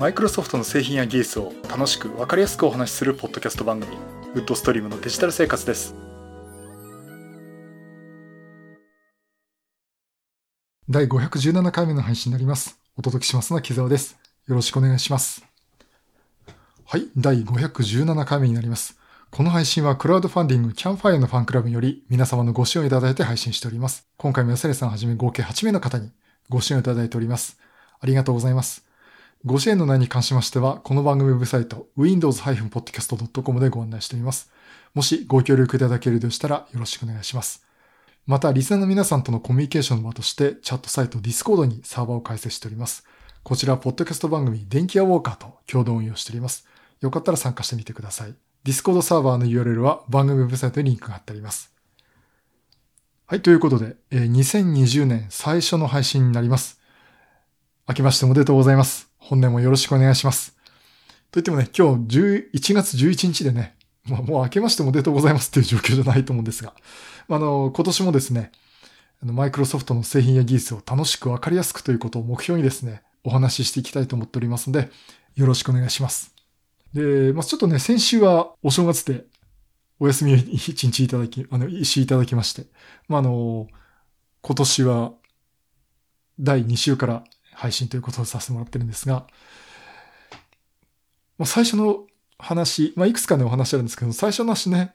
マイクロソフトの製品や技術を楽しく分かりやすくお話しするポッドキャスト番組ウッドストリームのデジタル生活です第517回目の配信になりますお届けしますのは木澤ですよろしくお願いしますはい第517回目になりますこの配信はクラウドファンディングキャンファイアのファンクラブにより皆様のご支援をいただいて配信しております。今回も安根さんはじめ合計8名の方にご支援をいただいております。ありがとうございます。ご支援の内容に関しましては、この番組ウェブサイト、windows-podcast.com でご案内しております。もしご協力いただけるとしたらよろしくお願いします。また、リスナーの皆さんとのコミュニケーションの場として、チャットサイト Discord にサーバーを開設しております。こちら、ポッドキャスト番組、電気屋ウォーカーと共同運用しております。よかったら参加してみてください。Discord サーバーの URL は番組ウェブサイトにリンクが貼ってあります。はい、ということで、2020年最初の配信になります。明けましておめでとうございます。本年もよろしくお願いします。といってもね、今日11月11日でね、まあ、もう明けましておめでとうございますっていう状況じゃないと思うんですが、あの、今年もですね、マイクロソフトの製品や技術を楽しくわかりやすくということを目標にですね、お話ししていきたいと思っておりますので、よろしくお願いします。で、まあ、ちょっとね、先週はお正月でお休みを一日いただき、あの、石いただきまして、まあ、あの、今年は第2週から配信ということをさせてもらってるんですが、まあ、最初の話、まあ、いくつかね、お話あるんですけど、最初の話ね、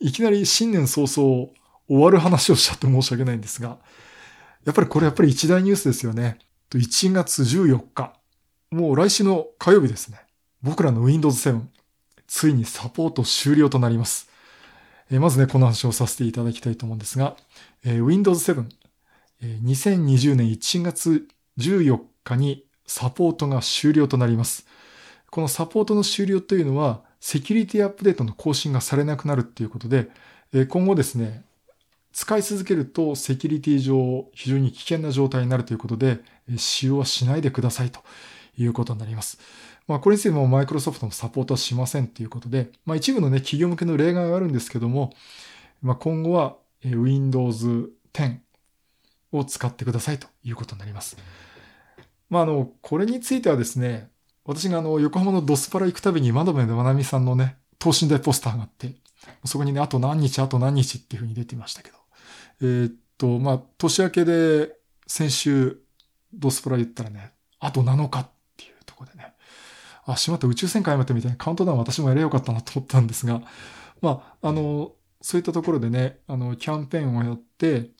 いきなり新年早々終わる話をしちゃって申し訳ないんですが、やっぱりこれやっぱり一大ニュースですよね。1月14日。もう来週の火曜日ですね。僕らの Windows 7、ついにサポート終了となります。えまずね、この話をさせていただきたいと思うんですが、え Windows 7、え2020年1月14日にサポートが終了となります。このサポートの終了というのは、セキュリティアップデートの更新がされなくなるっていうことで、今後ですね、使い続けるとセキュリティ上非常に危険な状態になるということで、使用はしないでくださいということになります。まあ、これについてもマイクロソフトもサポートはしませんということで、まあ、一部のね、企業向けの例外があるんですけども、まあ、今後は Windows 10を使ってくださいということになります。まあ、あの、これについてはですね、私があの、横浜のドスパラ行くたびに窓辺でまなみさんのね、等身大ポスターがあって、そこにね、あと何日、あと何日っていうふうに出てましたけど、えー、っと、まあ、年明けで先週、ドスプラ言ったらね、あと7日っていうところでね、あ、しまった宇宙戦艦ヤマトみたいなカウントダウン私もやれよかったなと思ったんですが、まあ、あの、そういったところでね、あの、キャンペーンをやって、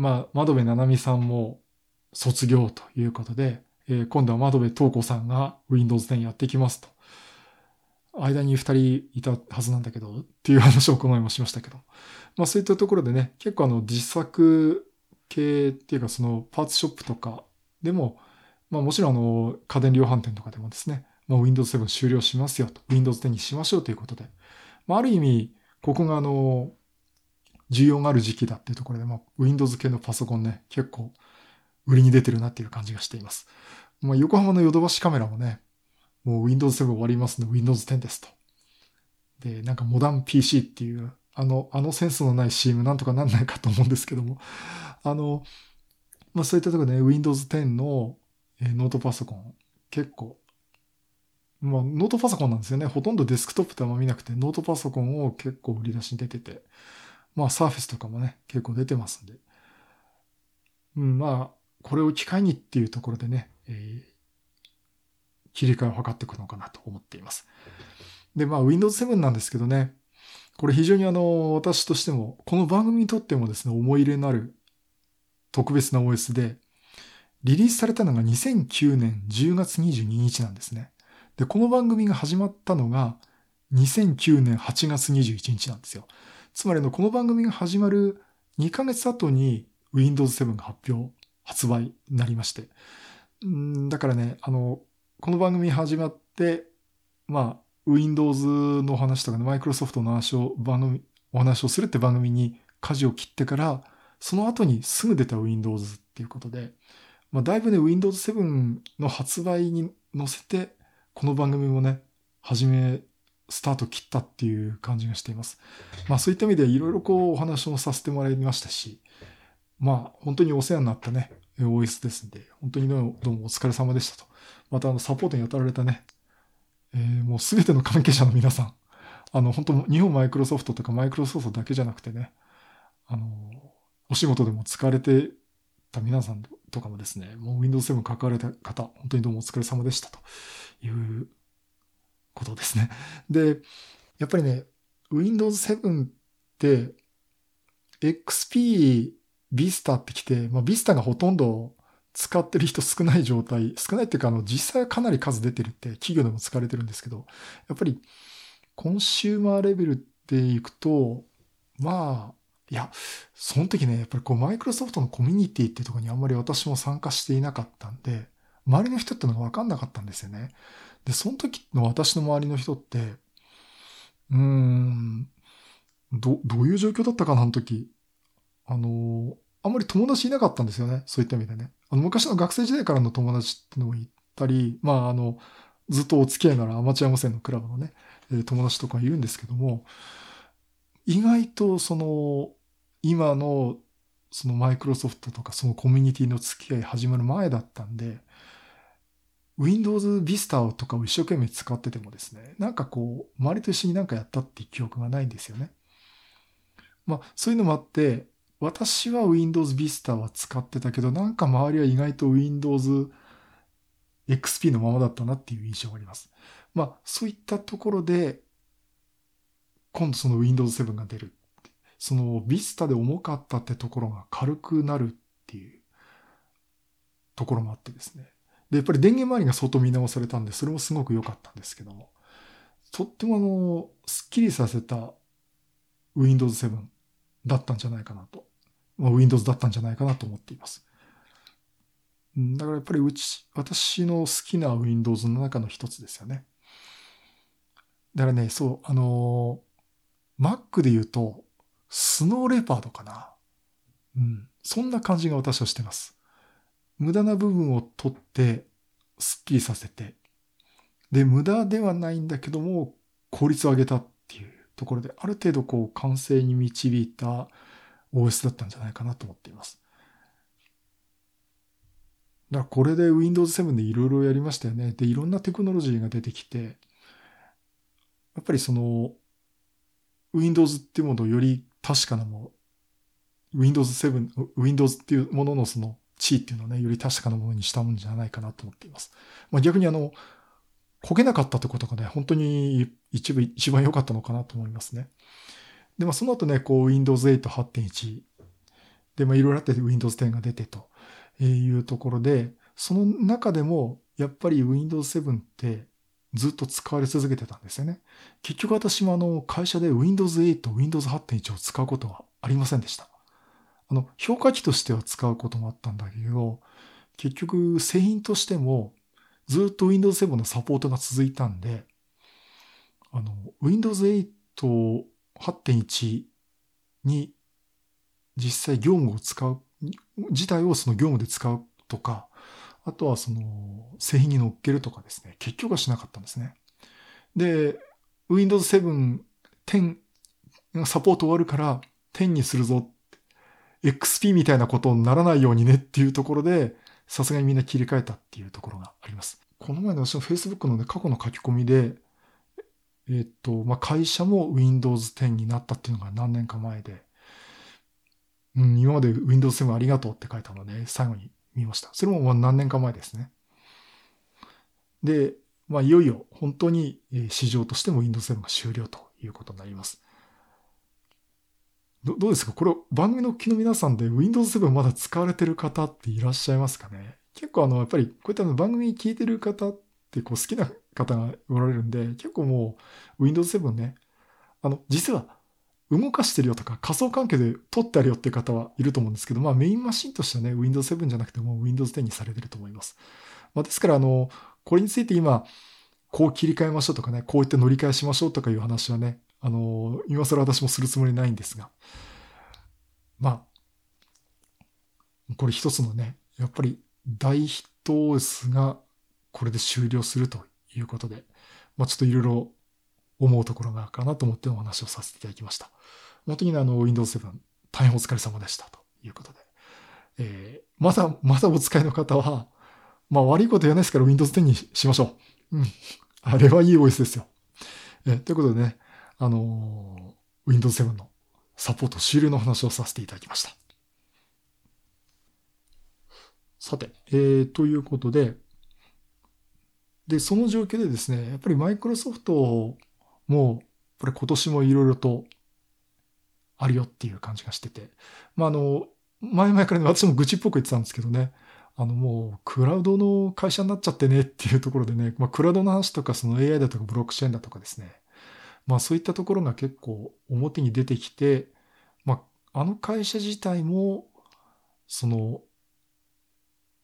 まあ、窓辺七海さんも卒業ということで、えー、今度は窓辺東子さんが Windows 10やってきますと。間に二人いたはずなんだけど、っていう話をこの前もしましたけど。まあそういったところでね、結構あの自作系っていうかそのパーツショップとかでも、まあもちろんあの家電量販店とかでもですね、まあ、Windows 7終了しますよと、Windows 10にしましょうということで、まあ、ある意味、ここがあの、需要がある時期だっていうところで、まあ、Windows 系のパソコンね、結構売りに出てるなっていう感じがしています。まあ、横浜のヨドバシカメラもね、もう Windows 7終わりますので Windows 10ですと。で、なんかモダン PC っていう、あの、あのセンスのない CM なんとかなんないかと思うんですけども、あの、まあそういったところでね、Windows 10のノートパソコン結構まあ、ノートパソコンなんですよね。ほとんどデスクトップとあんま見なくて、ノートパソコンを結構売り出しに出てて、まあ、サーフェスとかもね、結構出てますんで。うん、まあ、これを機会にっていうところでね、えー、切り替えを図っていくのかなと思っています。で、まあ、Windows 7なんですけどね、これ非常にあの、私としても、この番組にとってもですね、思い入れのある特別な OS で、リリースされたのが2009年10月22日なんですね。で、この番組が始まったのが2009年8月21日なんですよ。つまりのこの番組が始まる2ヶ月後に Windows 7が発表、発売になりまして。んだからね、あの、この番組始まって、まあ、Windows の話とかね、Microsoft の話を、番組、お話をするって番組に舵を切ってから、その後にすぐ出た Windows っていうことで、まあ、だいぶね、Windows 7の発売に乗せて、この番組もね、始め、スタート切ったっていう感じがしています。まあそういった意味でいろいろこうお話をさせてもらいましたし、まあ本当にお世話になったね、OS ですんで、本当にどうもお疲れ様でしたと。またあの、サポートに当たられたね、えー、もうすべての関係者の皆さん、あの、本当日本マイクロソフトとかマイクロソフトだけじゃなくてね、あの、お仕事でも使われてた皆さんとかもですね、もう Windows 7関われた方、本当にどうもお疲れ様でしたということですね。で、やっぱりね、Windows 7って XP Vista ってきて、まあ、Vista がほとんど使ってる人少ない状態、少ないっていうか、あの、実際はかなり数出てるって企業でも使われてるんですけど、やっぱりコンシューマーレベルっていくと、まあ、いや、その時ね、やっぱりこう、マイクロソフトのコミュニティっていうところにあんまり私も参加していなかったんで、周りの人ってのがわかんなかったんですよね。で、その時の私の周りの人って、うーん、ど、どういう状況だったかな、あの時。あの、あんまり友達いなかったんですよね。そういった意味でね。あの、昔の学生時代からの友達ってのもいたり、まあ、あの、ずっとお付き合いならアマチュア無線のクラブのね、友達とかいるんですけども、意外とその、今のそのマイクロソフトとかそのコミュニティの付き合い始まる前だったんで、Windows Vista とかを一生懸命使っててもですね、なんかこう、周りと一緒になんかやったっていう記憶がないんですよね。まあ、そういうのもあって、私は Windows Vista は使ってたけど、なんか周りは意外と Windows XP のままだったなっていう印象があります。まあ、そういったところで、今度その Windows 7が出る。その Vista で重かったってところが軽くなるっていうところもあってですね。で、やっぱり電源周りが相当見直されたんで、それもすごく良かったんですけども、とってもあの、スッキリさせた Windows 7だったんじゃないかなと。まあ、Windows だったんじゃないかなと思っています。だからやっぱりうち、私の好きな Windows の中の一つですよね。だからね、そう、あの、Mac で言うと、スノーレパードかな。うん。そんな感じが私はしてます。無駄な部分を取って、スッキリさせて、で、無駄ではないんだけども、効率を上げたっていうところで、ある程度こう完成に導いた OS だったんじゃないかなと思っています。だからこれで Windows 7でいろいろやりましたよね。で、いろんなテクノロジーが出てきて、やっぱりその、Windows っていうものをより確かなもの、Windows 7、Windows っていうもののその地位っていうのをね、より確かなものにしたもんじゃないかなと思っています。まあ、逆にあの、焦げなかったってことがね、本当に一部、一番良かったのかなと思いますね。で、まあ、その後ね、こう、Windows 8 8.1で、まあ、いろいろあって Windows 10が出てというところで、その中でも、やっぱり Windows 7ってずっと使われ続けてたんですよね。結局私もあの、会社で Windows 8、Windows 8.1を使うことはありませんでした。あの、評価器としては使うこともあったんだけど、結局製品としてもずっと Windows 7のサポートが続いたんで、あの、Windows 8 8.1に実際業務を使う、自体をその業務で使うとか、あとはその製品に乗っけるとかですね、結局はしなかったんですね。で、Windows 7、10サポート終わるから10にするぞ XP みたいなことにならないようにねっていうところで、さすがにみんな切り替えたっていうところがあります。この前の私の Facebook のね、過去の書き込みで、えっと、まあ、会社も Windows 10になったっていうのが何年か前で、うん、今まで Windows 7ありがとうって書いたので、最後に見ました。それもま何年か前ですね。で、まあ、いよいよ本当に市場としても Windows 7が終了ということになります。どどうですか？これ番組の機の皆さんで Windows 7まだ使われてる方っていらっしゃいますかね？結構あの、やっぱりこういった番組聞いてる方ってこう好きな方がおられるんで、結構もう Windows 7ね、あの、実は動かしてるよとか仮想関係で撮ってあるよっていう方はいると思うんですけど、まあメインマシンとしてはね、Windows 7じゃなくても Windows 10にされてると思います。まあ、ですからあの、これについて今、こう切り替えましょうとかね、こういって乗り換えしましょうとかいう話はね、あの、今更私もするつもりないんですが、まあ、これ一つのね、やっぱり大ヒット OS がこれで終了するということで、まあちょっといろいろ思うところがあるかなと思ってお話をさせていただきました。本当に、あの、Windows 7大変お疲れ様でしたということで。えー、まだ、まだお使いの方は、まあ悪いこと言わないですから Windows 10にしましょう。うん。あれはいい OS ですよ。え、ということでね、あのー、Windows 7のサポート終了の話をさせていただきました。さて、えー、ということで、で、その状況でですね、やっぱりマイクロソフトも、これ今年もいろいろとあるよっていう感じがしてて、まあ、あの、前々からね、私も愚痴っぽく言ってたんですけどね、あのもう、クラウドの会社になっちゃってねっていうところでね、まあ、クラウドの話とか、その AI だとかブロックチェーンだとかですね、まあそういったところが結構表に出てきて、まあ、あの会社自体も、その、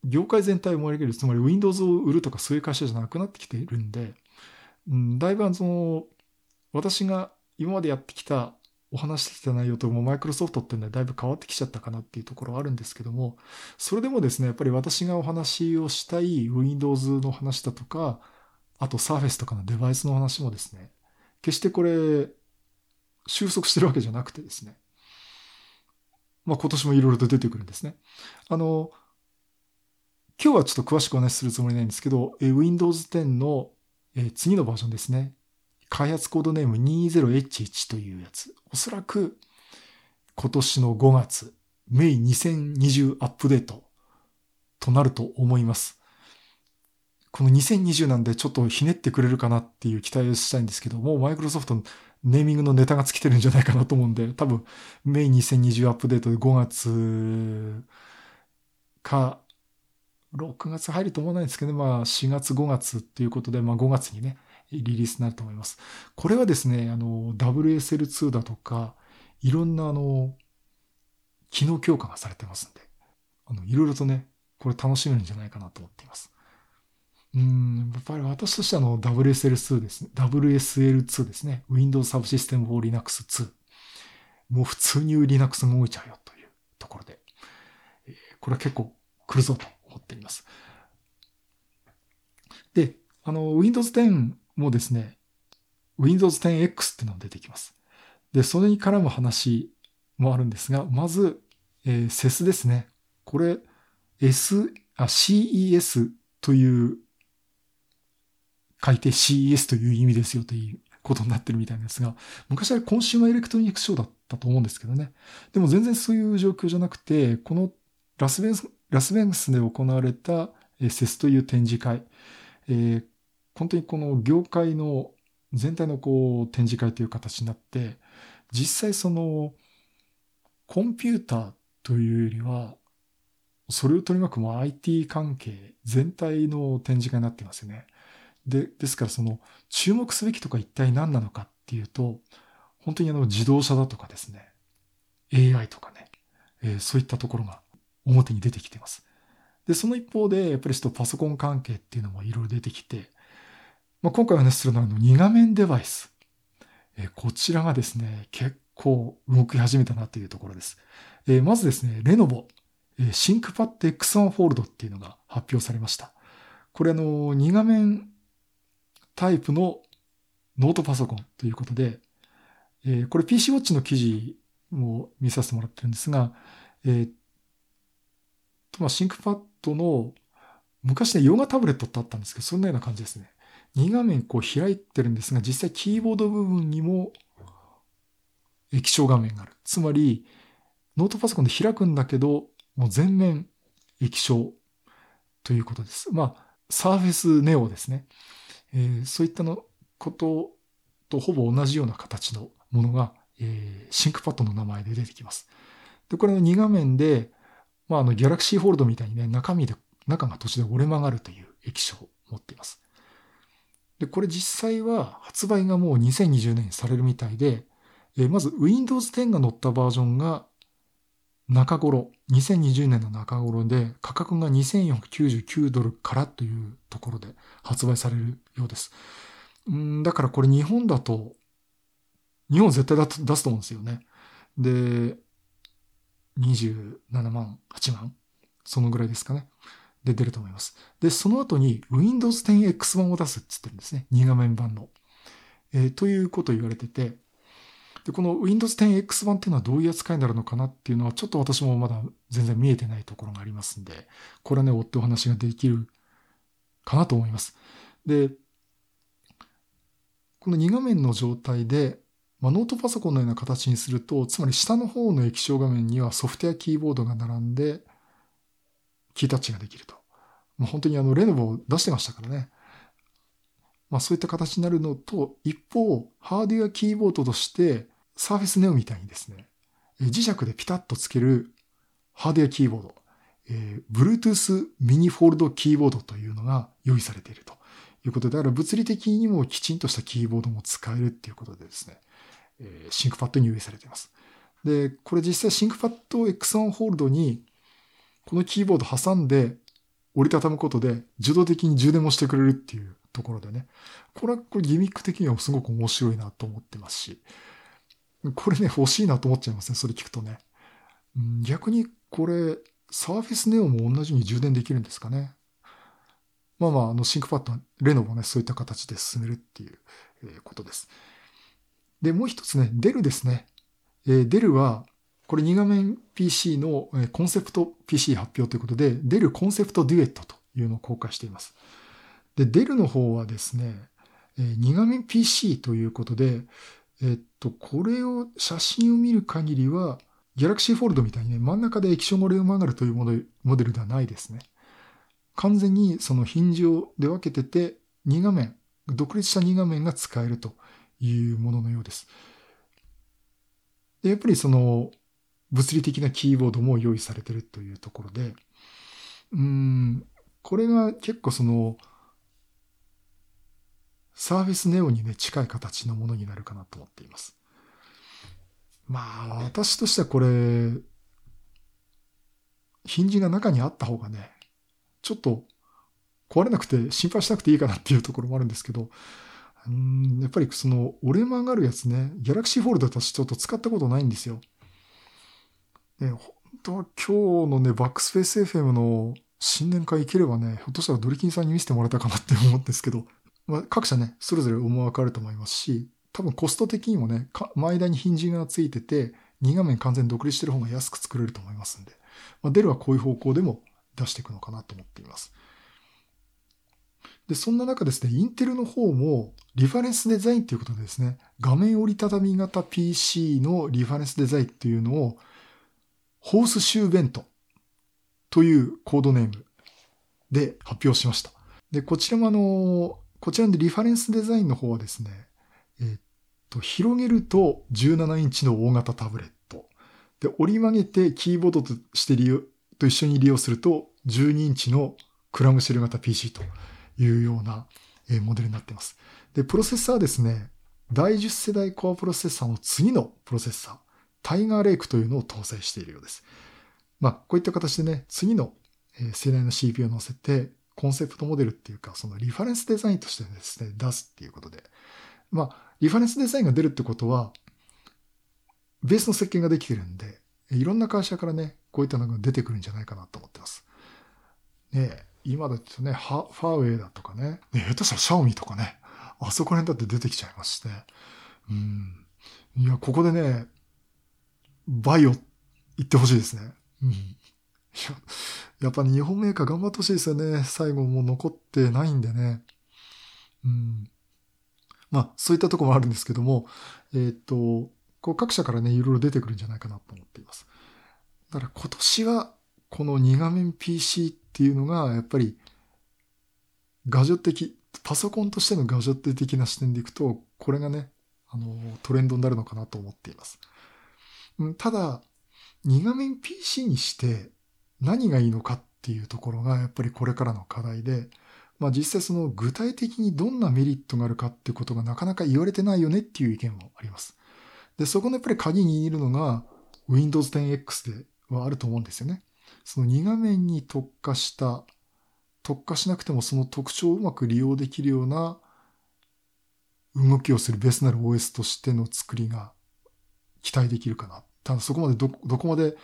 業界全体を盛り上げる、つまり Windows を売るとかそういう会社じゃなくなってきているんで、うん、だいぶその、私が今までやってきたお話してきた内容ともマイクロソフトっていうのはだいぶ変わってきちゃったかなっていうところはあるんですけども、それでもですね、やっぱり私がお話をしたい Windows の話だとか、あと Surface とかのデバイスの話もですね、決してこれ、収束してるわけじゃなくてですね、まあ今年もいろいろと出てくるんですね。あの、今日はちょっと詳しくお話しするつもりないんですけど、え Windows 10のえ次のバージョンですね。開発コードネーム 20H1 というやつ。おそらく今年の5月、メイ2020アップデートとなると思います。この2020なんでちょっとひねってくれるかなっていう期待をしたいんですけど、もうマイクロソフトのネーミングのネタが尽きてるんじゃないかなと思うんで、多分メイン2020アップデートで5月か6月入ると思わないんですけど、まあ4月5月っていうことで、まあ5月にね、リリースになると思います。これはですね、あの、WSL2 だとか、いろんなあの、機能強化がされてますんで、あの、いろいろとね、これ楽しめるんじゃないかなと思っています。うん、やっぱり私としてはの WSL2 ですね。WSL2 ですね。Windows Subsystem for Linux 2。もう普通に Linux が動いちゃうよというところで、えー、これは結構来るぞと思っています。で、あの、Windows 10もですね、Windows 10X っていうのが出てきます。で、それに絡む話もあるんですが、まず、えー、 CES ですね。これ、S、あ、CES という書いて CES という意味ですよということになってるみたいですが、昔は Consumer Electronic Show だったと思うんですけどね。でも全然そういう状況じゃなくて、このラスベンスラスベガスで行われた CES という展示会、えー、本当にこの業界の全体のこう展示会という形になって、実際そのコンピューターというよりは、それを取り巻くも IT 関係全体の展示会になってますよね。で、ですからその注目すべきとか一体何なのかっていうと、本当にあの自動車だとかですね、AI とかね、えー、そういったところが表に出てきてます。で、その一方で、やっぱりちょっとパソコン関係っていうのもいろいろ出てきて、まあ、今回お話しするのはあの2画面デバイス。えー、こちらがですね、結構動き始めたなというところです。えー、まずですね、 Lenovo、えー、 ThinkPad X1 フォールドっていうのが発表されました。これあの、2画面タイプのノートパソコンということで、えー、これ PC ウォッチの記事も見させてもらってるんですが、えー、まあ、シンクパッドの昔ね、 Yoga Tablet ってあったんですけど、そんなような感じですね。2画面こう開いてるんですが、実際キーボード部分にも液晶画面がある。つまり、ノートパソコンで開くんだけど、もう全面液晶ということです。まあ、 Surface Neo ですね。えー、そういったのこととほぼ同じような形のものが、えー、 ThinkPad の名前で出てきます。で、これの2画面で、まあ、あの、ギャラクシーフォールドみたいにね、中身で、中が途中で折れ曲がるという液晶を持っています。で、これ実際は発売がもう2020年にされるみたいで、えー、まず Windows 10が載ったバージョンが中頃、2020年の中頃で価格が2499ドルからというところで発売されるようです。んだからこれ日本だと、日本絶対出すと思うんですよね。で、27万、8万、そのぐらいですかね。で出ると思います。で、その後に Windows 10X 版を出すって言ってるんですね。2画面版の。えー、ということを言われてて、で、この Windows 10X 版っていうのはどういう扱いになるのかなっていうのは、ちょっと私もまだ全然見えてないところがありますんで、これはね、追ってお話ができるかなと思います。で、この2画面の状態で、まあ、ノートパソコンのような形にすると、つまり下の方の液晶画面にはソフトウェアキーボードが並んで、キータッチができると。もう本当にあの、レノボを出してましたからね。まあそういった形になるのと、一方、ハードウェアキーボードとして、サーフェスネオみたいにですね、磁石でピタッとつけるハードウェアキーボード、えー、Bluetooth Mini Fold Keyboard というのが用意されているということで、だから物理的にもきちんとしたキーボードも使えるっていうことでですね、えー、 ThinkPad に用意されています。で、これ実際シンクパッド X1 ホールドにこのキーボード挟んで折りたたむことで自動的に充電もしてくれるっていうところでね、これはこれギミック的にはすごく面白いなと思ってますし、これね、欲しいなと思っちゃいますね、それ聞くとね。逆にこれ、 Surface Neo も同じように充電できるんですかね。まあまあ、あの、 ThinkPad、Lenovo ね、そういった形で進めるっていうことです。で、もう一つね、 Dell ですね。えー、 Dell は、これ2画面 PC のコンセプト PC 発表ということで、 Dell Concept Duet というのを公開しています。で、 Dell の方はですね、2画面 PC ということで、えっと、これを、写真を見る限りは、ギャラクシーフォールドみたいにね、真ん中で液晶漏れを曲がるというモデルではないですね。完全にそのヒンジをで分けてて、2画面、独立した2画面が使えるというもののようです。で、やっぱりその、物理的なキーボードも用意されてるというところで、うん、これが結構その、サーフェスネオにね、近い形のものになるかなと思っています。まあ、私としてはこれ、ヒンジが中にあった方がね、ちょっと壊れなくて心配しなくていいかなっていうところもあるんですけど、うんやっぱりその折れ曲がるやつね、ギャラクシーフォールド私ちょっと使ったことないんですよ。ね、本当は今日のね、バックスペース FM の新年会行ければね、ひょっとしたらドリキンさんに見せてもらえたかなって思うんですけど、まあ、各社ね、それぞれ思惑あると思いますし、多分コスト的にもね、前間にヒンジがついてて、2画面完全独立してる方が安く作れると思いますんで、まあ、デルはこういう方向でも出していくのかなと思っています。で、そんな中ですね、インテルの方もリファレンスデザインということでですね、画面折りたたみ型 PC のリファレンスデザインっていうのを、ホースシューベントというコードネームで発表しました。で、こちらもあの、こちらでリファレンスデザインの方はですね、えー、っと、広げると17インチの大型タブレット。で、折り曲げてキーボードとして利用、と一緒に利用すると12インチのクラムシェル型 PC というようなモデルになっています。で、プロセッサーはですね、第10世代コアプロセッサーの次のプロセッサー、タイガーレイクというのを搭載しているようです。まあ、こういった形でね、次の世代の CPU を乗せて、コンセプトモデルっていうか、そのリファレンスデザインとしてですね、出すっていうことで。まあ、リファレンスデザインが出るってことは、ベースの設計ができてるんで、いろんな会社からね、こういったのが出てくるんじゃないかなと思ってます。ね今だとね、ファーウェイだとかね、下手したらシャオミとかね、あそこら辺だって出てきちゃいまして、うん。いや、ここでね、バイオ言ってほしいですね。うん。やっぱ日本メーカー頑張ってほしいですよね。最後もう残ってないんでね。うん。まあ、そういったとこもあるんですけども、えっ、と、こう各社からね、いろいろ出てくるんじゃないかなと思っています。だから今年は、この2画面 PC っていうのが、やっぱり、ガジェット的、パソコンとしてのガジェット的な視点でいくと、これがね、あの、トレンドになるのかなと思っています。ただ、2画面 PC にして何がいいのかっていうところがやっぱりこれからの課題で、まあ実際その具体的にどんなメリットがあるかっていうことがなかなか言われてないよねっていう意見もあります。で、そこのやっぱり鍵にいるのが Windows 10X ではあると思うんですよね。その2画面に特化した、特化しなくてもその特徴をうまく利用できるような動きをするベースなる OS としての作りが期待できるかな。ただそこまでど、どこまで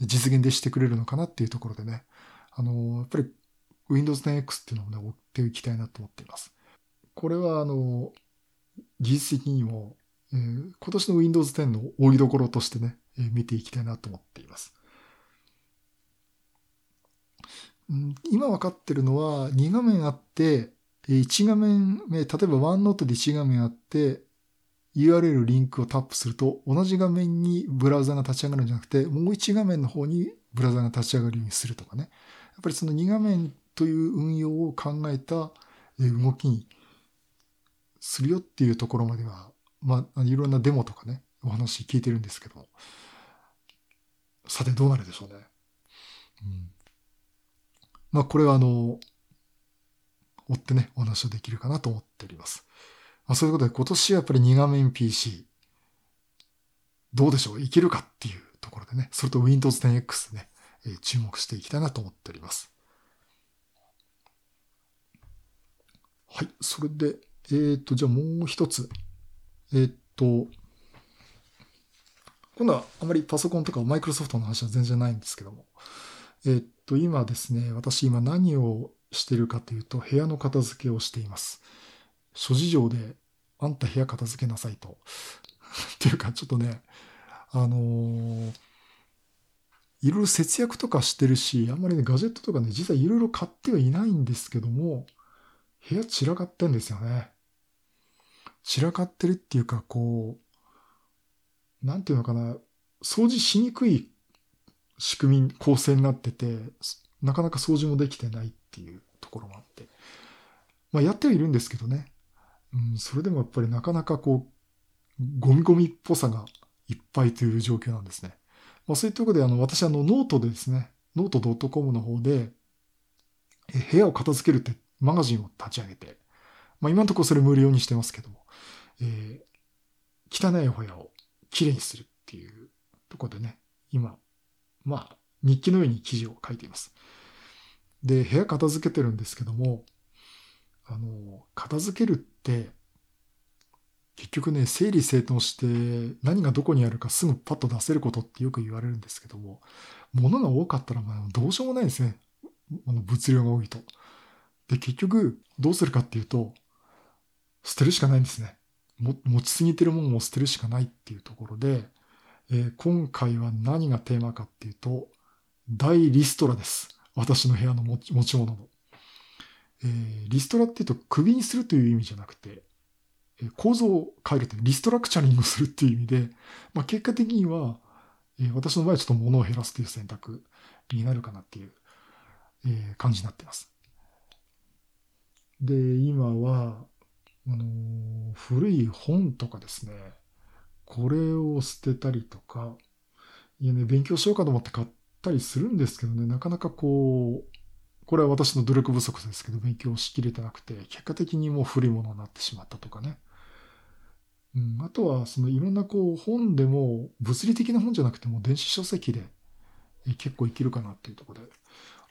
実現でしてくれるのかなっていうところでね、あの、やっぱり Windows 10X っていうのをね、追っていきたいなと思っています。これは、あの、技術的にも、えー今年の Windows 10の多いどころとしてね、えー見ていきたいなと思っています。ん今分かってるのは、2画面あって、1画面目、例えば OneNote で1画面あって、URL リンクをタップすると、同じ画面にブラウザが立ち上がるんじゃなくて、もう1画面の方にブラウザが立ち上がるようにするとかね。やっぱりその2画面という運用を考えた動きにするよっていうところまでは、まあ、いろんなデモとかね、お話聞いてるんですけど。さてどうなるでしょうね。うん。まあこれはあの、追ってね、お話をできるかなと思っております。まあそういうことで今年はやっぱり2画面 PC、どうでしょう？いけるかっていうところでね、それと Windows 10X ね、えー注目していきたいなと思っております。はい。それで、えっ、と、じゃあもう一つ。えっ、と、今度はあまりパソコンとかマイクロソフトの話は全然ないんですけども。えっ、と、今ですね、私今何をしてるかというと、部屋の片付けをしています。諸事情で、あんた部屋片付けなさいと。っていうか、ちょっとね、あのーいろいろ節約とかしてるし、あんまりね、ガジェットとかね、実はいろいろ買ってはいないんですけども、部屋散らかってんですよね。散らかってるっていうか、こう、なんていうのかな、掃除しにくい仕組み、構成になってて、なかなか掃除もできてないっていうところもあって。まあ、やってはいるんですけどね。うん、それでもやっぱりなかなかこう、ゴミゴミっぽさがいっぱいという状況なんですね。まあ、そういったところで、あの、私、あの、ノートでですね、 note.com の方で、え部屋を片付けるってマガジンを立ち上げて、まあ、今のところそれ無料にしてますけども、えー汚いお部屋をきれいにするっていうところでね、今、まあ、日記のように記事を書いています。で、部屋片付けてるんですけども、あの、片付けるって、結局ね、整理整頓して何がどこにあるかすぐパッと出せることってよく言われるんですけども、物が多かったらまあどうしようもないですね。物量が多いと。で、結局どうするかっていうと、捨てるしかないんですね。持ちすぎてるものを捨てるしかないっていうところで、えー今回は何がテーマかっていうと、大リストラです。私の部屋の持ち持ち物の。えーリストラっていうと首にするという意味じゃなくて、えー構造を変えるという、リストラクチャリングをするっていう意味で、まあ、結果的には、えー私の場合はちょっと物を減らすという選択になるかなっていう、え感じになっています。で、今は、あの古い本とかですね、これを捨てたりとか、いやね、勉強しようかと思って買ったりするんですけどね、なかなかこう、これは私の努力不足ですけど、勉強しきれてなくて、結果的にもう古いものになってしまったとかね。うん、あとは、そのいろんなこう本でも、物理的な本じゃなくても電子書籍で結構いけるかなっていうところで。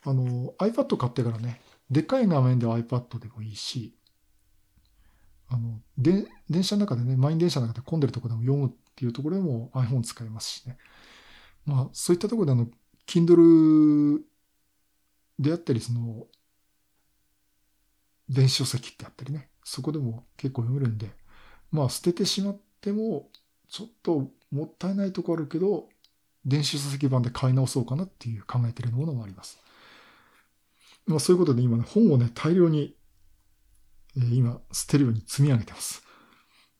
あの、iPad 買ってからね、でっかい画面では iPad でもいいし、あの、で、電車の中でね、満員電車の中で混んでるとこでも読むっていうところでも iPhone 使えますしね。まあ、そういったところであの、Kindle であったり、その、電子書籍ってあったりね、そこでも結構読めるんで、まあ、捨ててしまっても、ちょっともったいないとこあるけど、電子書籍版で買い直そうかなっていう考えてるものもあります。まあ、そういうことで今ね、本をね、大量に、えー今、捨てるように積み上げてます。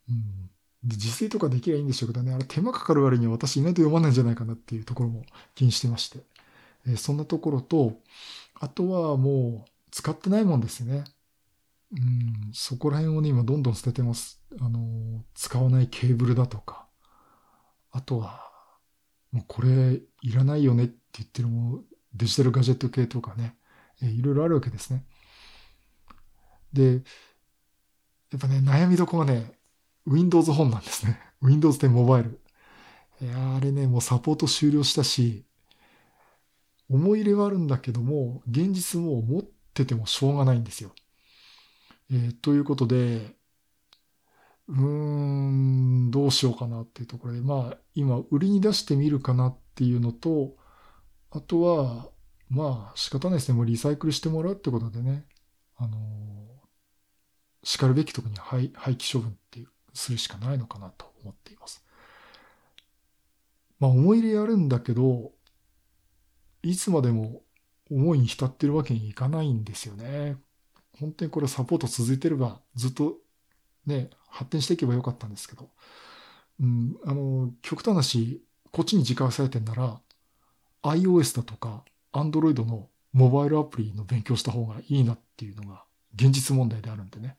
うん。で、自炊とかできればいいんでしょうけどね、あれ手間かかる割には私意外と読まないんじゃないかなっていうところも気にしてまして。えーそんなところと、あとはもう、使ってないもんですね。うん、そこら辺をね、今どんどん捨ててます。あの、使わないケーブルだとか。あとは、もうこれいらないよねって言ってるも、デジタルガジェット系とかね、えいろいろあるわけですね。で、やっぱね、悩みどころがね、Windows 本なんですね。Windows 10モバイル。いやあれね、もうサポート終了したし、思い入れはあるんだけども、現実も持っててもしょうがないんですよ。えーということで、うーん、どうしようかなっていうところで、まあ、今、売りに出してみるかなっていうのと、あとは、まあ、仕方ないですね。もうリサイクルしてもらうってことでね、あのー、叱るべきところに廃廃棄処分っていう、するしかないのかなと思っています。まあ思い入れあるんだけど、いつまでも思いに浸ってるわけにいかないんですよね。本当にこれサポート続いてればずっとね、発展していけばよかったんですけど、うん、あの、極端なし、こっちに時間割れてんなら、iOS だとか Android のモバイルアプリの勉強した方がいいなっていうのが現実問題であるんでね。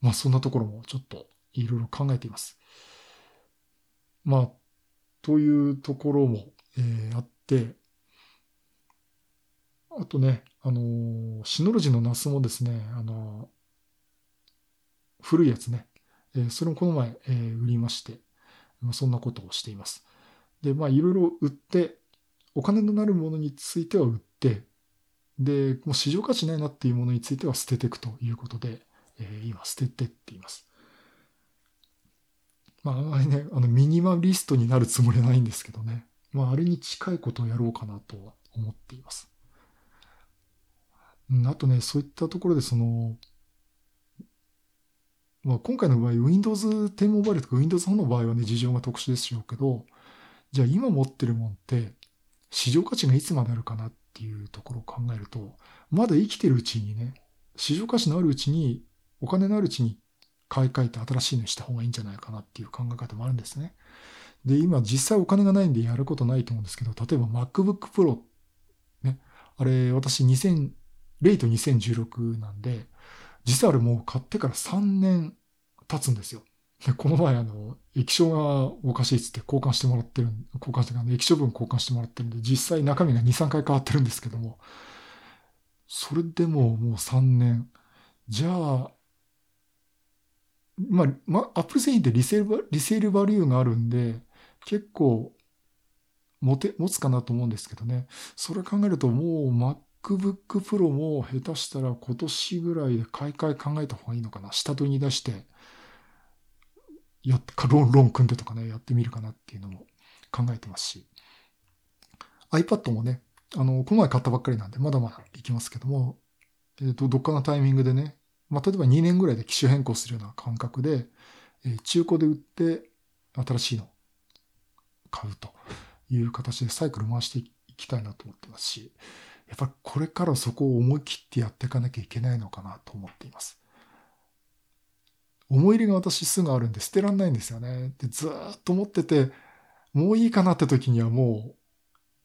まあそんなところもちょっといろいろ考えています。まあ、というところも、えー、あって、あとね、あのー、シノロジのナスもですね、あの、古いやつね、えー、それもこの前、えー、売りまして、まあ、そんなことをしています。で、まあいろいろ売って、お金のなるものについては売って、で、もう市場価値ないなっていうものについては捨てていくということで、えー、今捨ててって言います。まあ、あんまりね、あの、ミニマリストになるつもりはないんですけどね。まあ、あれに近いことをやろうかなとは思っています。うん、あとね、そういったところでその、まあ、今回の場合、Windows 10モバイルとか Windows 4の場合はね、事情が特殊でしょうけど、じゃあ今持ってるもんって、市場価値がいつまであるかなっていうところを考えると、まだ生きてるうちにね、市場価値のあるうちに、お金のあるうちに買い替えて新しいのにした方がいいんじゃないかなっていう考え方もあるんですね。で、今実際お金がないんでやることないと思うんですけど、例えば MacBook Pro、ね、あれ私2000、レイト2016なんで、実はあれもう買ってから3年経つんですよ。で、この前あの、液晶がおかしいっつって交換してもらってる、交換してか、液晶分交換してもらってるんで、実際中身が2、3回変わってるんですけども、それでももう3年。じゃあ、まあ、まあ、アップル製品ってリセール、リセールバリューがあるんで、結構、持て、持つかなと思うんですけどね。それ考えるともう MacBook Pro も下手したら今年ぐらいで買い替え考えた方がいいのかな。下取りに出して、やっかロン、ロン組んでとかね、やってみるかなっていうのも考えてますし。iPad もね、あの、この前買ったばっかりなんで、まだまだいきますけども、えっ、ー、と、どっかのタイミングでね、まあ、例えば2年ぐらいで機種変更するような感覚で、えー、中古で売って新しいの買うという形でサイクル回していきたいなと思ってますし、やっぱりこれからそこを思い切ってやっていかなきゃいけないのかなと思っています。思い入れが私すぐあるんで捨てらんないんですよね。で、ずっと思ってて、もういいかなって時にはもう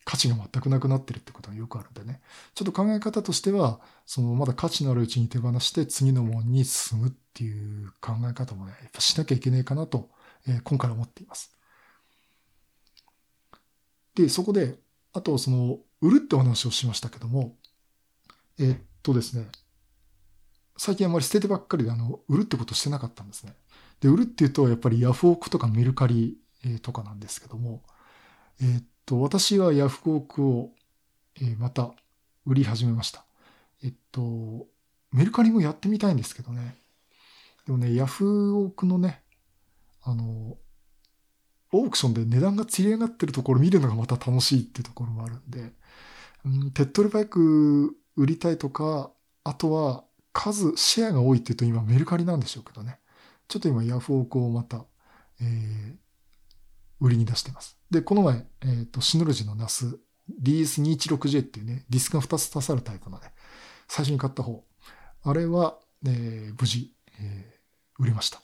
価値が全くなくなってるってことがよくあるんでね。ちょっと考え方としては、そのまだ価値のあるうちに手放して次のものに進むっていう考え方もね、やっぱしなきゃいけないかなと、えー、今回思っています。で、そこで、あとその、売るってお話をしましたけども、えー、っとですね、最近あまり捨ててばっかりで、あの、売るってことしてなかったんですね。で、売るっていうと、やっぱりヤフオクとかメルカリ、とかなんですけども、えー、っと、私はヤフオクを、えまた売り始めました。えっと、メルカリもやってみたいんですけどね。でもね、ヤフオクのね、あの、オークションで値段が釣り上がってるところ見るのがまた楽しいっていうところもあるんで、うん、手っ取り早く売りたいとか、あとは数、シェアが多いって言うと今メルカリなんでしょうけどね。ちょっと今ヤフオクをまた、えー、売りに出してます。で、この前、えっ、ー、と、シノロジの NAS DS216J っていうね、ディスクが2つ足さるタイプのね、最初に買った方。あれは、えー、無事、えー、売れました。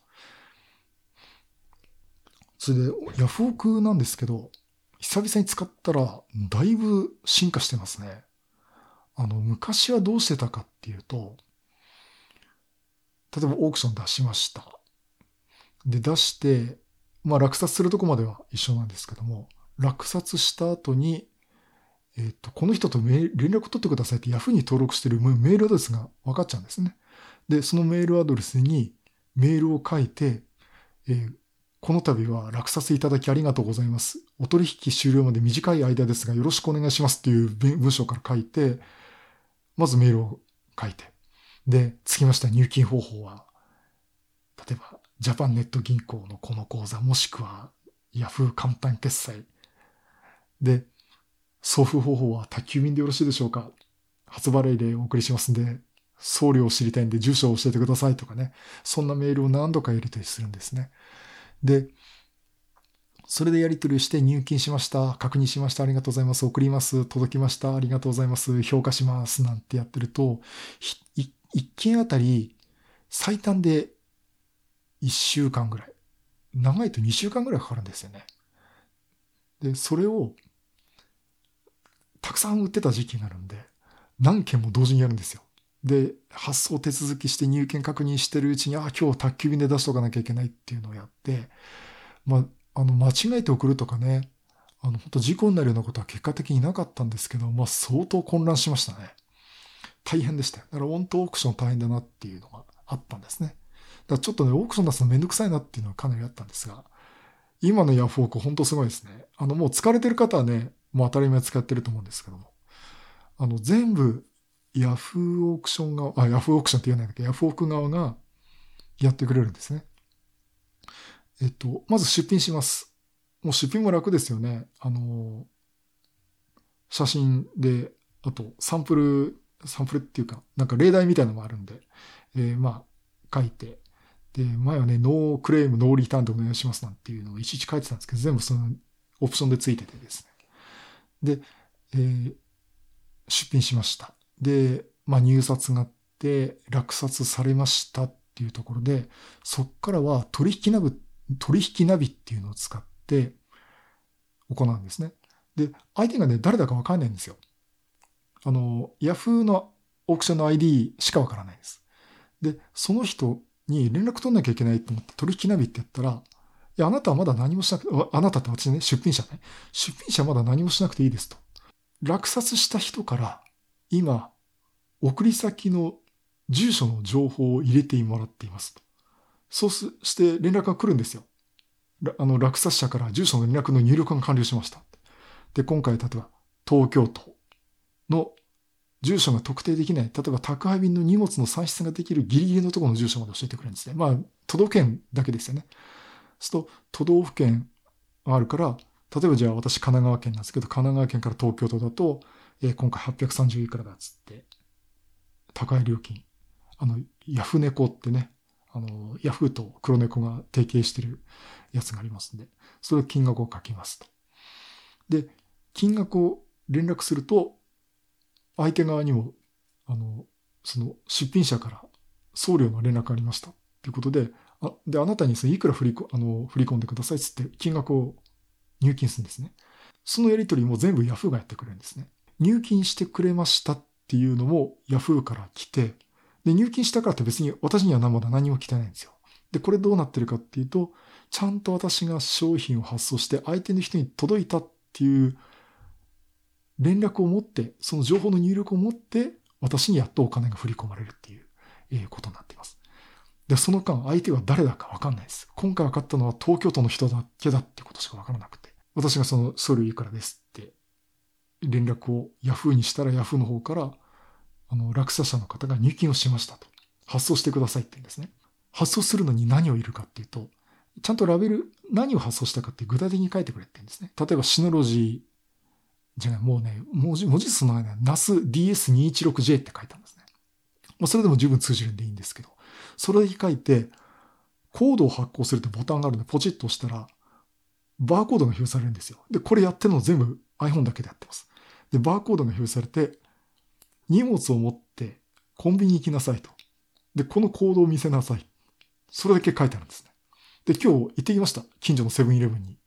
それで、ヤフオクなんですけど、久々に使ったら、だいぶ進化してますね。あの、昔はどうしてたかっていうと、例えばオークション出しました。で、出して、まあ落札するとこまでは一緒なんですけども、落札した後に、えっ、と、この人と連絡取ってくださいって Yahoo に登録してるメールアドレスが分かっちゃうんですね。で、そのメールアドレスにメールを書いて、えー、この度は落札いただきありがとうございます。お取引終了まで短い間ですがよろしくお願いしますっていう文章から書いて、まずメールを書いて。で、つきました入金方法は、例えばジャパンネット銀行のこの口座、もしくはヤフー簡単決済。で、送付方法は宅急便でよろしいでしょうか初払いでお送りしますんで、送料を知りたいんで住所を教えてくださいとかね。そんなメールを何度かやり取りするんですね。で、それでやり取りして入金しました。確認しました。ありがとうございます。送ります。届きました。ありがとうございます。評価します。なんてやってると、ひい一件あたり最短で1週間ぐらい。長いと2週間ぐらいかかるんですよね。で、それをたくさん売ってた時期になるんで、何件も同時にやるんですよ。で、発送手続きして入金確認してるうちに、あ、今日宅急便で出しとかなきゃいけないっていうのをやって、まあ、あの、間違えて送るとかね、あの、本当事故になるようなことは結果的になかったんですけど、まあ、相当混乱しましたね。大変でしたよ。だから、オンとオークション大変だなっていうのがあったんですね。だからちょっとね、オークション出すのめんどくさいなっていうのはかなりあったんですが、今のヤフオク本当すごいですね。あの、もう疲れてる方はね、もう当たり前使ってると思うんですけども、あの、全部、ヤフーオークション側、あ、ヤフーオークションって言わないんだけ？ど、ヤフオク側がやってくれるんですね。えっと、まず出品します。もう出品も楽ですよね。あの、写真で、あとサンプル、サンプルっていうか、なんか例題みたいなのもあるんで、えーまあ、書いて、で、前はね、ノークレーム、ノーリターンでお願いしますなんていうのをいちいち書いてたんですけど、全部そのオプションでついててですね。で、えー出品しました。で、まあ、入札があって、落札されましたっていうところで、そっからは取引ナビ、取引ナビっていうのを使って行うんですね。で、相手がね、誰だかわかんないんですよ。あの、ヤフーのオークションの ID しかわからないです。で、その人に連絡取んなきゃいけないと思って取引ナビってやったら、いや、あなたはまだ何もしなくて、ああなたって私ね、出品者ね。出品者はまだ何もしなくていいですと。落札した人から今、送り先の住所の情報を入れてもらっていますと。そうして連絡が来るんですよ。あの落札者から住所の連絡の入力が完了しました。で、今回例えば東京都の住所が特定できない、例えば宅配便の荷物の算出ができるギリギリのところの住所まで教えてくれるんですね。まあ、都道府県だけですよね。そうすると、都道府県があるから、例えばじゃあ私神奈川県なんですけど、神奈川県から東京都だと、えー今回830いくらだっつって、高い料金。あの、ヤフネコってね、あの、ヤフーと黒猫が提携してるやつがありますんで、それを金額を書きますと。で、金額を連絡すると、相手側にも、あの、その出品者から送料の連絡がありました。ということで、あで、あなたにそのいくら振りこあの振り込んでくださいっつって金額を入金するんですね。そのやり取りも全部 Yahoo がやってくれるんですね。入金してくれましたっっていうのも Yahoo から来て、で、入金したからって別に私にはまだ何も来てないんですよ。で、これどうなってるかっていうと、ちゃんと私が商品を発送して相手の人に届いたっていう連絡を持って、その情報の入力を持って、私にやっとお金が振り込まれるっていう、えーことになっています。で、その間、相手は誰だかわかんないです。今回分かったのは東京都の人だけだってことしかわからなくて。私がその書類いくらです連絡を Yahoo にしたら Yahoo の方から、あの、落札者の方が入金をしましたと。発送してくださいって言うんですね。発送するのに何をいるかっていうと、ちゃんとラベル、何を発送したかって具体的に書いてくれって言うんですね。例えばシノロジー、じゃない、もうね、文字、文字数の間に NASDS216J って書いたんですね。まあ、それでも十分通じるんでいいんですけど、それだけ書いて、コードを発行するってボタンがあるんで、ポチッと押したら、バーコードが表示されるんですよ。で、これやってるの全部 iPhone だけでやってます。で、バーコードが表示されて、荷物を持ってコンビニ行きなさいと。で、このコードを見せなさい。それだけ書いてあるんですね。で、今日行ってきました。近所のセブンイレブンに。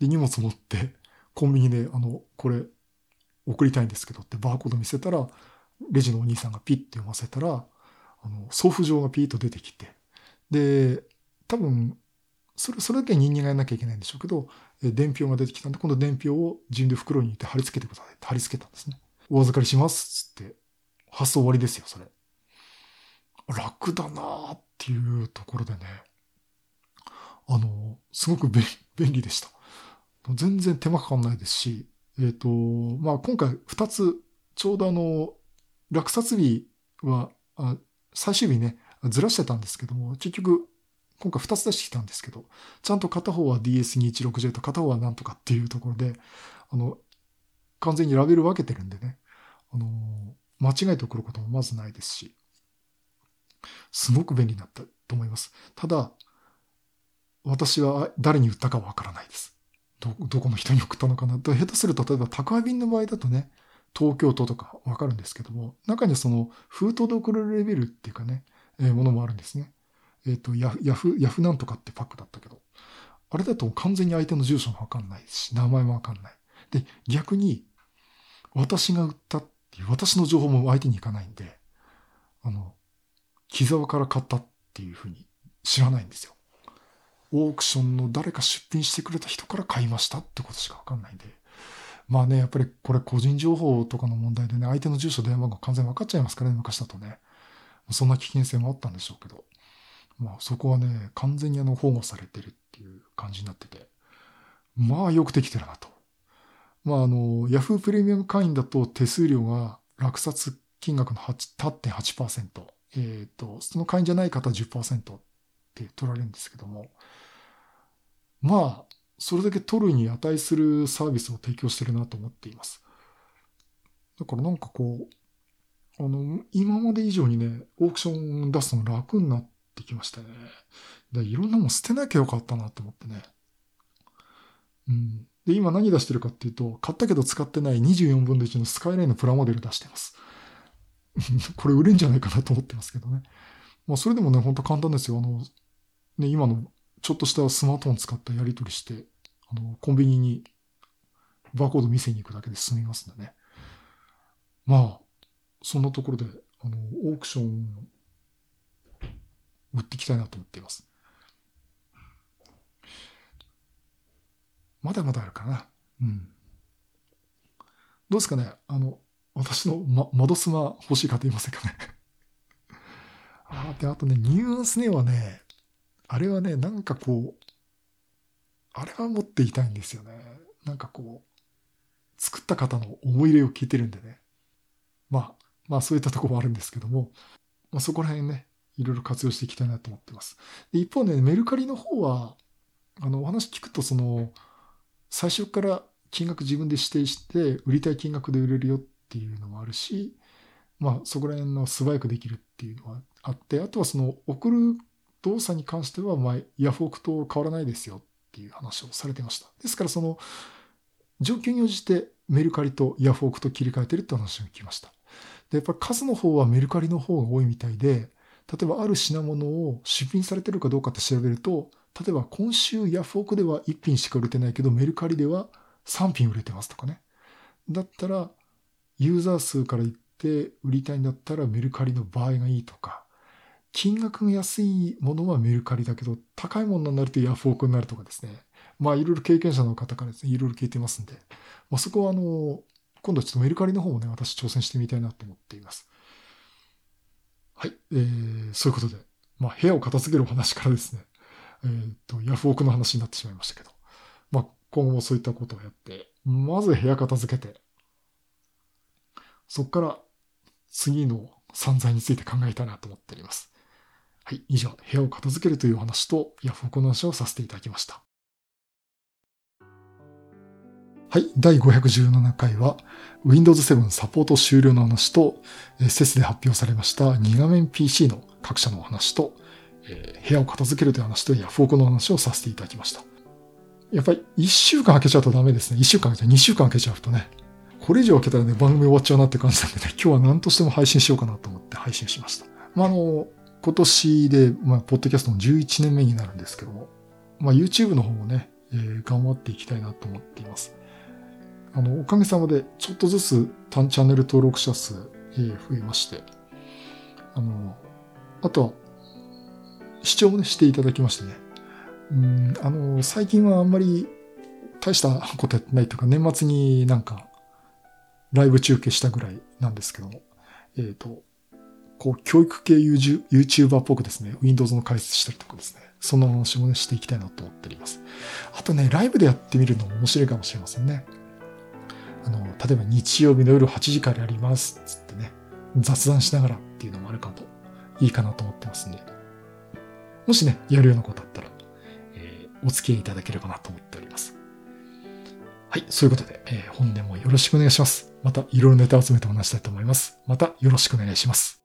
で、荷物持って、コンビニで、あの、これ、送りたいんですけどってバーコード見せたら、レジのお兄さんがピッて読ませたら、あの、送付状がピーッと出てきて、で、多分、それ、それだけ人間がやらなきゃいけないんでしょうけど、伝票が出てきたんで、今度伝票を自分で袋に入れて貼り付けてくださいって貼り付けたんですね。お預かりしますっつって、発送終わりですよ、それ。楽だなーっていうところでね、あの、すごく便利でした。全然手間かかんないですし、えっ、と、まあ、今回2つ、ちょうどあの、落札日は、あ最終日ね、ずらしてたんですけども、結局、今回2つ出してきたんですけど、ちゃんと片方は DS216J と片方はなんとかっていうところで、あの、完全にラベル分けてるんでね、あの、間違えて送ることもまずないですし、すごく便利になったと思います。ただ、私は誰に売ったかわからないです。ど、どこの人に送ったのかなと、下手すると、例えば宅配便の場合だとね、東京都とかわかるんですけども、中にはその封筒で送るレベルっていうかね、えー、ものもあるんですね。えっ、ー、と、ヤフ、ヤフ、ヤフなんとかってパックだったけど、あれだと完全に相手の住所もわかんないし、名前もわかんない。で、逆に、私が売ったっていう、私の情報も相手に行かないんで、あの、木沢から買ったっていうふうに知らないんですよ。オークションの誰か出品してくれた人から買いましたってことしかわかんないんで。まあね、やっぱりこれ個人情報とかの問題でね、相手の住所、電話番号完全に分かっちゃいますからね、昔だとね。そんな危険性もあったんでしょうけど。まあそこはね、完全にあの保護されてるっていう感じになってて。まあよくできてるなと。まああの、Yahoo プレミアム会員だと手数料が落札金額の8.8%。えっ、ー、と、その会員じゃない方は10%って取られるんですけども。まあ、それだけ取るに値するサービスを提供してるなと思っています。だからなんかこう、あの、今まで以上にね、オークション出すの楽になってきましたね。でいろんなもん捨てなきゃよかったなと思ってね。うん。で、今何出してるかっていうと、買ったけど使ってない24分の1のスカイラインのプラモデル出してます。これ売れんじゃないかなと思ってますけどね。まあそれでもね、ほんと簡単ですよ。あの、ね、今のちょっとしたスマートフォン使ったやり取りして、あの、コンビニにバーコード見せに行くだけで済みますんでね。まあ、そんなところで、あの、オークション、売っていきたいなと思っています。まだまだあるかな。うん。どうですかねあの、私の、ま、窓スマ欲しい方いませんかね あで、あとね、ニュースネはね、あれはね、なんかこう、あれは持っていたいんですよね。なんかこう、作った方の思い入れを聞いてるんでね。まあ、まあそういったところもあるんですけども、まあそこら辺ね、いろいろ活用していきたいなと思ってます。で一方ね、メルカリの方は、あの、お話聞くとその、最初から金額自分で指定して、売りたい金額で売れるよっていうのもあるし、まあそこら辺の素早くできるっていうのはあって、あとはその送る動作に関しては、まあ、ヤフオクと変わらないですよっていう話をされてました。ですから、その、状況に応じてメルカリとヤフオクと切り替えてるって話を聞きました。で、やっぱ数の方はメルカリの方が多いみたいで、例えばある品物を出品されてるかどうかって調べると、例えば今週ヤフオクでは1品しか売れてないけど、メルカリでは3品売れてますとかね。だったら、ユーザー数から言って売りたいんだったらメルカリの場合がいいとか、金額が安いものはメルカリだけど、高いものになるとヤフオクになるとかですね。まあ、いろいろ経験者の方からですね、いろいろ聞いてますんで、まあ、そこはあの、今度はちょっとメルカリの方もね、私挑戦してみたいなと思っています。はい。えー、そういうことで、まあ、部屋を片付けるお話からですね、えっ、ー、と、ヤフオクの話になってしまいましたけど、まあ、今後もそういったことをやって、まず部屋片付けて、そこから次の散財について考えたいなと思っております。はい、以上、部屋を片付けるという話と、ヤフオクの話をさせていただきました。はい、第517回は、Windows 7サポート終了の話と、セスで発表されました2画面 PC の各社の話と、えー、部屋を片付けるという話とヤフオクの話をさせていただきました。やっぱり1週間空けちゃうとダメですね。1週間空けちゃう、2週間空けちゃうとね。これ以上空けたらね、番組終わっちゃうなって感じなんでね、今日は何としても配信しようかなと思って配信しました。まあ、あの、今年で、まあ、ポッドキャストも11年目になるんですけども、まあ、YouTube の方もね、えー、頑張っていきたいなと思っています。あの、おかげさまで、ちょっとずつ単チャンネル登録者数、えー、増えまして、あの、あとは、視聴もね、していただきましてね。うん、あの、最近はあんまり大したことやってないというか、年末になんか、ライブ中継したぐらいなんですけども、えっ、ー、と、こう、教育系 YouTuber っぽくですね、Windows の解説したりとかですね、そんな話もね、していきたいなと思っております。あとね、ライブでやってみるのも面白いかもしれませんね。あの、例えば日曜日の夜8時からやります、つってね、雑談しながらっていうのもあるかと、いいかなと思ってますんで、もしね、やるようなことあったら、えー、お付き合いいただければなと思っております。はい、そういうことで、えー、本年もよろしくお願いします。また、いろいろネタを集めてお話したいと思います。また、よろしくお願いします。